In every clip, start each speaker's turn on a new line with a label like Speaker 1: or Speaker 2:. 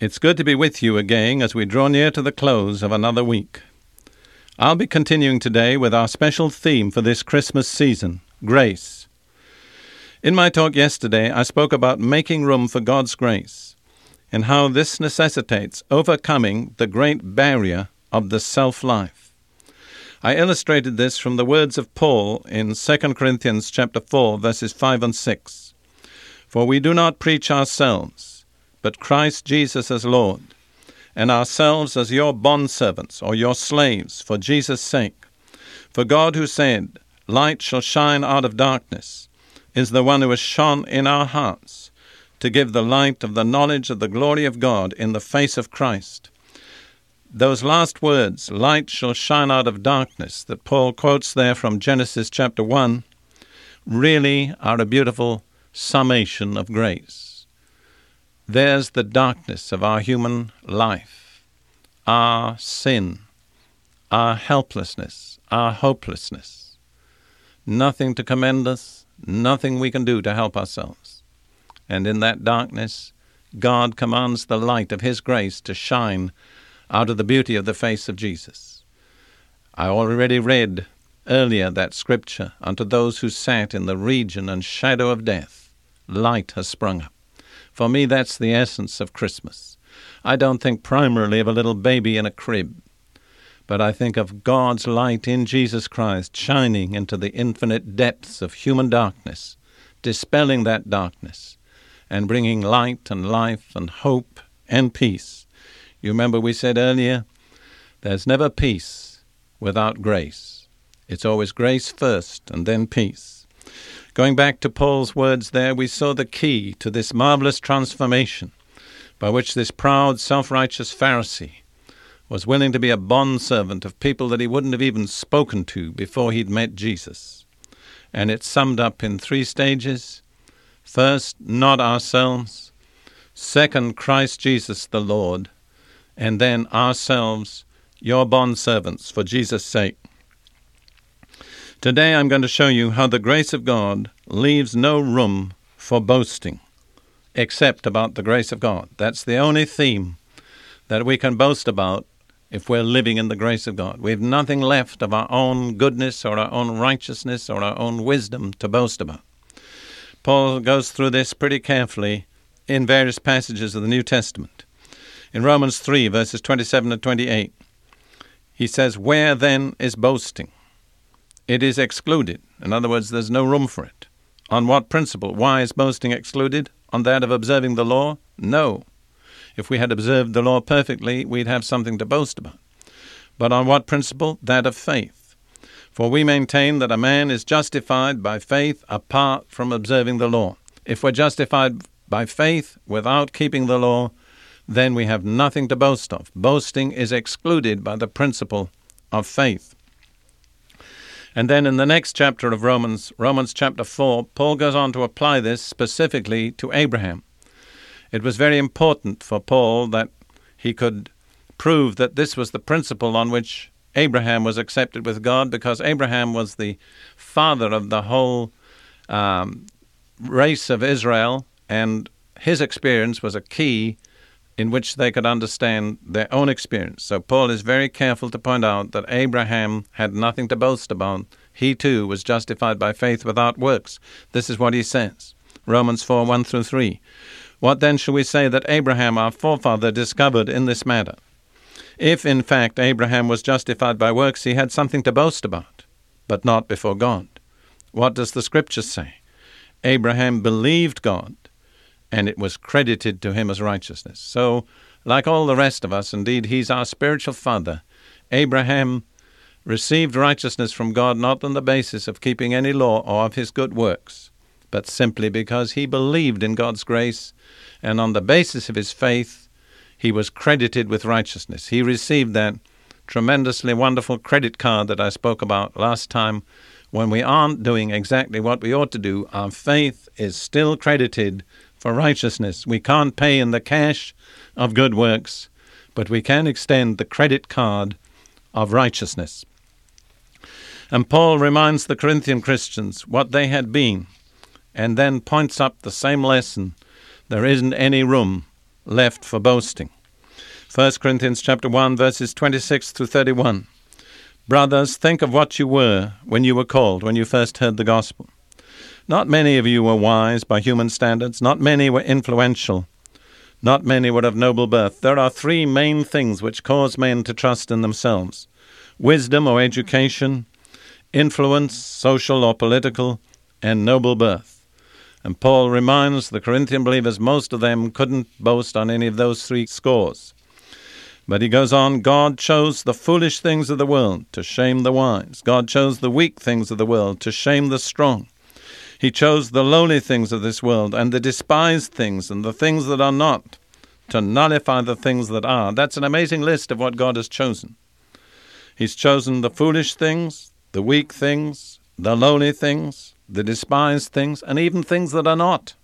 Speaker 1: It's good to be with you again as we draw near to the close of another week. I'll be continuing today with our special theme for this Christmas season grace. In my talk yesterday, I spoke about making room for God's grace and how this necessitates overcoming the great barrier of the self life. I illustrated this from the words of Paul in 2 Corinthians chapter 4 verses 5 and 6. For we do not preach ourselves but Christ Jesus as Lord, and ourselves as your bondservants or your slaves for Jesus' sake. For God, who said, Light shall shine out of darkness, is the one who has shone in our hearts to give the light of the knowledge of the glory of God in the face of Christ. Those last words, light shall shine out of darkness, that Paul quotes there from Genesis chapter 1, really are a beautiful summation of grace. There's the darkness of our human life, our sin, our helplessness, our hopelessness. Nothing to commend us, nothing we can do to help ourselves. And in that darkness, God commands the light of His grace to shine out of the beauty of the face of Jesus. I already read earlier that scripture unto those who sat in the region and shadow of death, light has sprung up. For me, that's the essence of Christmas. I don't think primarily of a little baby in a crib, but I think of God's light in Jesus Christ shining into the infinite depths of human darkness, dispelling that darkness, and bringing light and life and hope and peace. You remember we said earlier, there's never peace without grace. It's always grace first and then peace. Going back to Paul's words there, we saw the key to this marvelous transformation by which this proud, self righteous Pharisee was willing to be a bondservant of people that he wouldn't have even spoken to before he'd met Jesus. And it's summed up in three stages. First, not ourselves. Second, Christ Jesus the Lord. And then ourselves, your bondservants, for Jesus' sake. Today I'm going to show you how the grace of God leaves no room for boasting except about the grace of God. That's the only theme that we can boast about if we're living in the grace of God. We have nothing left of our own goodness or our own righteousness or our own wisdom to boast about. Paul goes through this pretty carefully in various passages of the New Testament. In Romans 3, verses 27 and 28, he says, Where then is boasting? It is excluded. In other words, there's no room for it. On what principle? Why is boasting excluded? On that of observing the law? No. If we had observed the law perfectly, we'd have something to boast about. But on what principle? That of faith. For we maintain that a man is justified by faith apart from observing the law. If we're justified by faith without keeping the law, then we have nothing to boast of. Boasting is excluded by the principle of faith. And then in the next chapter of Romans, Romans chapter 4, Paul goes on to apply this specifically to Abraham. It was very important for Paul that he could prove that this was the principle on which Abraham was accepted with God because Abraham was the father of the whole um, race of Israel, and his experience was a key in which they could understand their own experience. So Paul is very careful to point out that Abraham had nothing to boast about. He too was justified by faith without works. This is what he says Romans 4 1 through 3. What then shall we say that Abraham, our forefather, discovered in this matter? If, in fact, Abraham was justified by works, he had something to boast about, but not before God. What does the Scripture say? Abraham believed God, and it was credited to him as righteousness. So, like all the rest of us, indeed, he's our spiritual father. Abraham received righteousness from God not on the basis of keeping any law or of his good works, but simply because he believed in God's grace, and on the basis of his faith, he was credited with righteousness. He received that tremendously wonderful credit card that I spoke about last time. When we aren't doing exactly what we ought to do, our faith is still credited for righteousness. We can't pay in the cash of good works, but we can extend the credit card of righteousness. And Paul reminds the Corinthian Christians what they had been, and then points up the same lesson. There isn't any room left for boasting. 1 Corinthians chapter 1 verses 26 through 31. Brothers, think of what you were when you were called, when you first heard the gospel. Not many of you were wise by human standards, not many were influential, not many were of noble birth. There are three main things which cause men to trust in themselves wisdom or education, influence, social or political, and noble birth. And Paul reminds the Corinthian believers most of them couldn't boast on any of those three scores. But he goes on God chose the foolish things of the world to shame the wise. God chose the weak things of the world to shame the strong. He chose the lowly things of this world and the despised things and the things that are not to nullify the things that are. That's an amazing list of what God has chosen. He's chosen the foolish things, the weak things, the lowly things, the despised things, and even things that are not,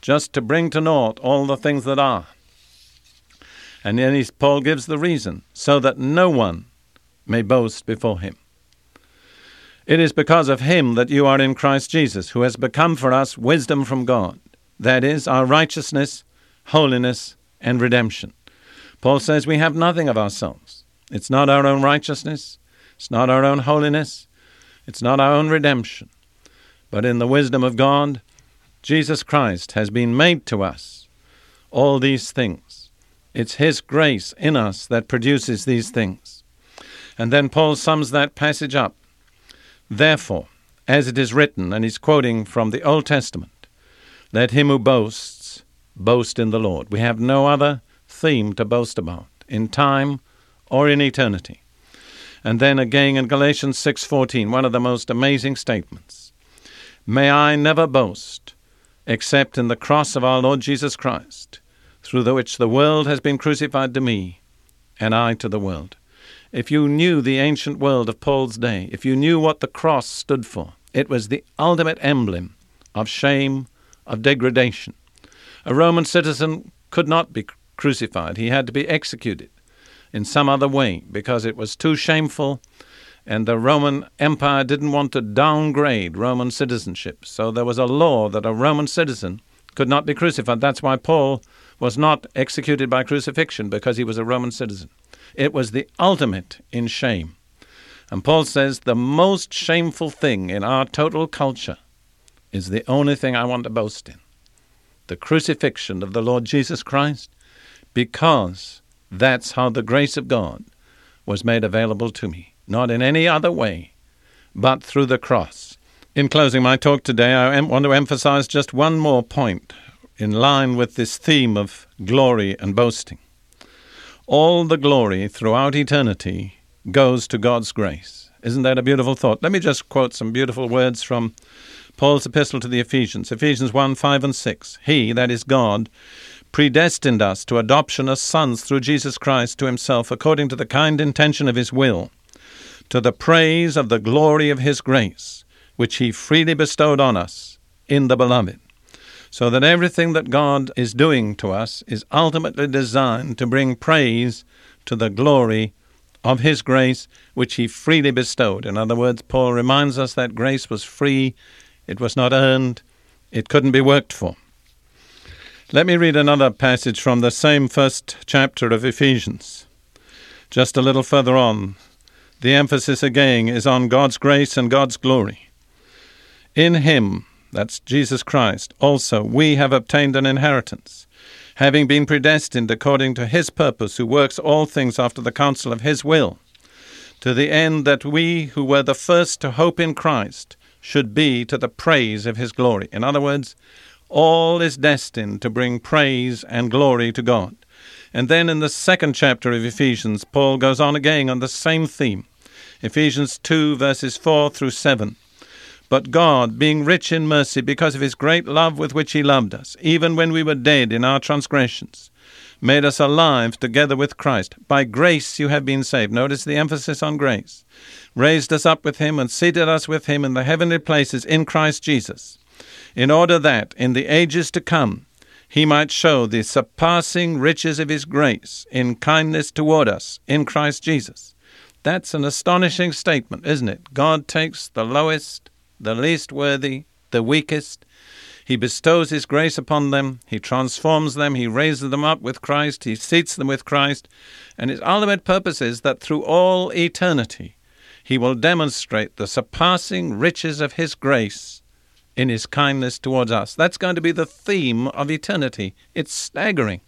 Speaker 1: just to bring to naught all the things that are. And then he, Paul gives the reason so that no one may boast before him. It is because of him that you are in Christ Jesus, who has become for us wisdom from God, that is, our righteousness, holiness, and redemption. Paul says we have nothing of ourselves. It's not our own righteousness, it's not our own holiness, it's not our own redemption. But in the wisdom of God, Jesus Christ has been made to us all these things. It's His grace in us that produces these things. And then Paul sums that passage up. Therefore, as it is written, and he's quoting from the Old Testament, let him who boasts boast in the Lord. We have no other theme to boast about in time or in eternity. And then again in Galatians 6:14, one of the most amazing statements. May I never boast except in the cross of our Lord Jesus Christ, through which the world has been crucified to me and I to the world. If you knew the ancient world of Paul's day, if you knew what the cross stood for, it was the ultimate emblem of shame, of degradation. A Roman citizen could not be crucified, he had to be executed in some other way because it was too shameful and the Roman Empire didn't want to downgrade Roman citizenship. So there was a law that a Roman citizen could not be crucified. That's why Paul was not executed by crucifixion because he was a Roman citizen. It was the ultimate in shame. And Paul says the most shameful thing in our total culture is the only thing I want to boast in the crucifixion of the Lord Jesus Christ, because that's how the grace of God was made available to me, not in any other way, but through the cross. In closing my talk today, I want to emphasize just one more point in line with this theme of glory and boasting. All the glory throughout eternity goes to God's grace. Isn't that a beautiful thought? Let me just quote some beautiful words from Paul's epistle to the Ephesians, Ephesians 1 5 and 6. He, that is God, predestined us to adoption as sons through Jesus Christ to himself, according to the kind intention of his will, to the praise of the glory of his grace, which he freely bestowed on us in the Beloved so that everything that God is doing to us is ultimately designed to bring praise to the glory of His grace, which He freely bestowed. In other words, Paul reminds us that grace was free, it was not earned, it couldn't be worked for. Let me read another passage from the same first chapter of Ephesians. Just a little further on, the emphasis again is on God's grace and God's glory. In Him, that's Jesus Christ, also we have obtained an inheritance, having been predestined according to his purpose, who works all things after the counsel of his will, to the end that we who were the first to hope in Christ should be to the praise of his glory. In other words, all is destined to bring praise and glory to God. And then in the second chapter of Ephesians, Paul goes on again on the same theme. Ephesians 2, verses 4 through 7. But God, being rich in mercy because of his great love with which he loved us, even when we were dead in our transgressions, made us alive together with Christ. By grace you have been saved. Notice the emphasis on grace. Raised us up with him and seated us with him in the heavenly places in Christ Jesus, in order that, in the ages to come, he might show the surpassing riches of his grace in kindness toward us in Christ Jesus. That's an astonishing statement, isn't it? God takes the lowest, the least worthy, the weakest. He bestows His grace upon them. He transforms them. He raises them up with Christ. He seats them with Christ. And His ultimate purpose is that through all eternity, He will demonstrate the surpassing riches of His grace in His kindness towards us. That's going to be the theme of eternity. It's staggering.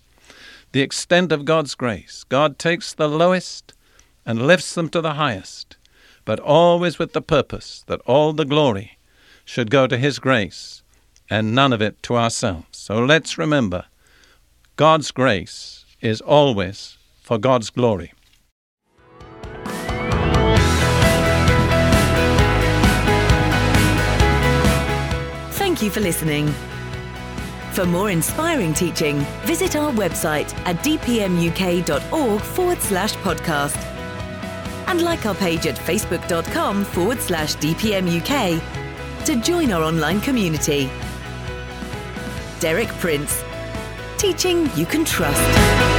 Speaker 1: The extent of God's grace. God takes the lowest and lifts them to the highest but always with the purpose that all the glory should go to His grace and none of it to ourselves. So let's remember God's grace is always for God's glory.
Speaker 2: Thank you for listening. For more inspiring teaching, visit our website at dpmuk.org forward slash podcast and like our page at facebook.com forward slash dpmuk to join our online community. Derek Prince, teaching you can trust.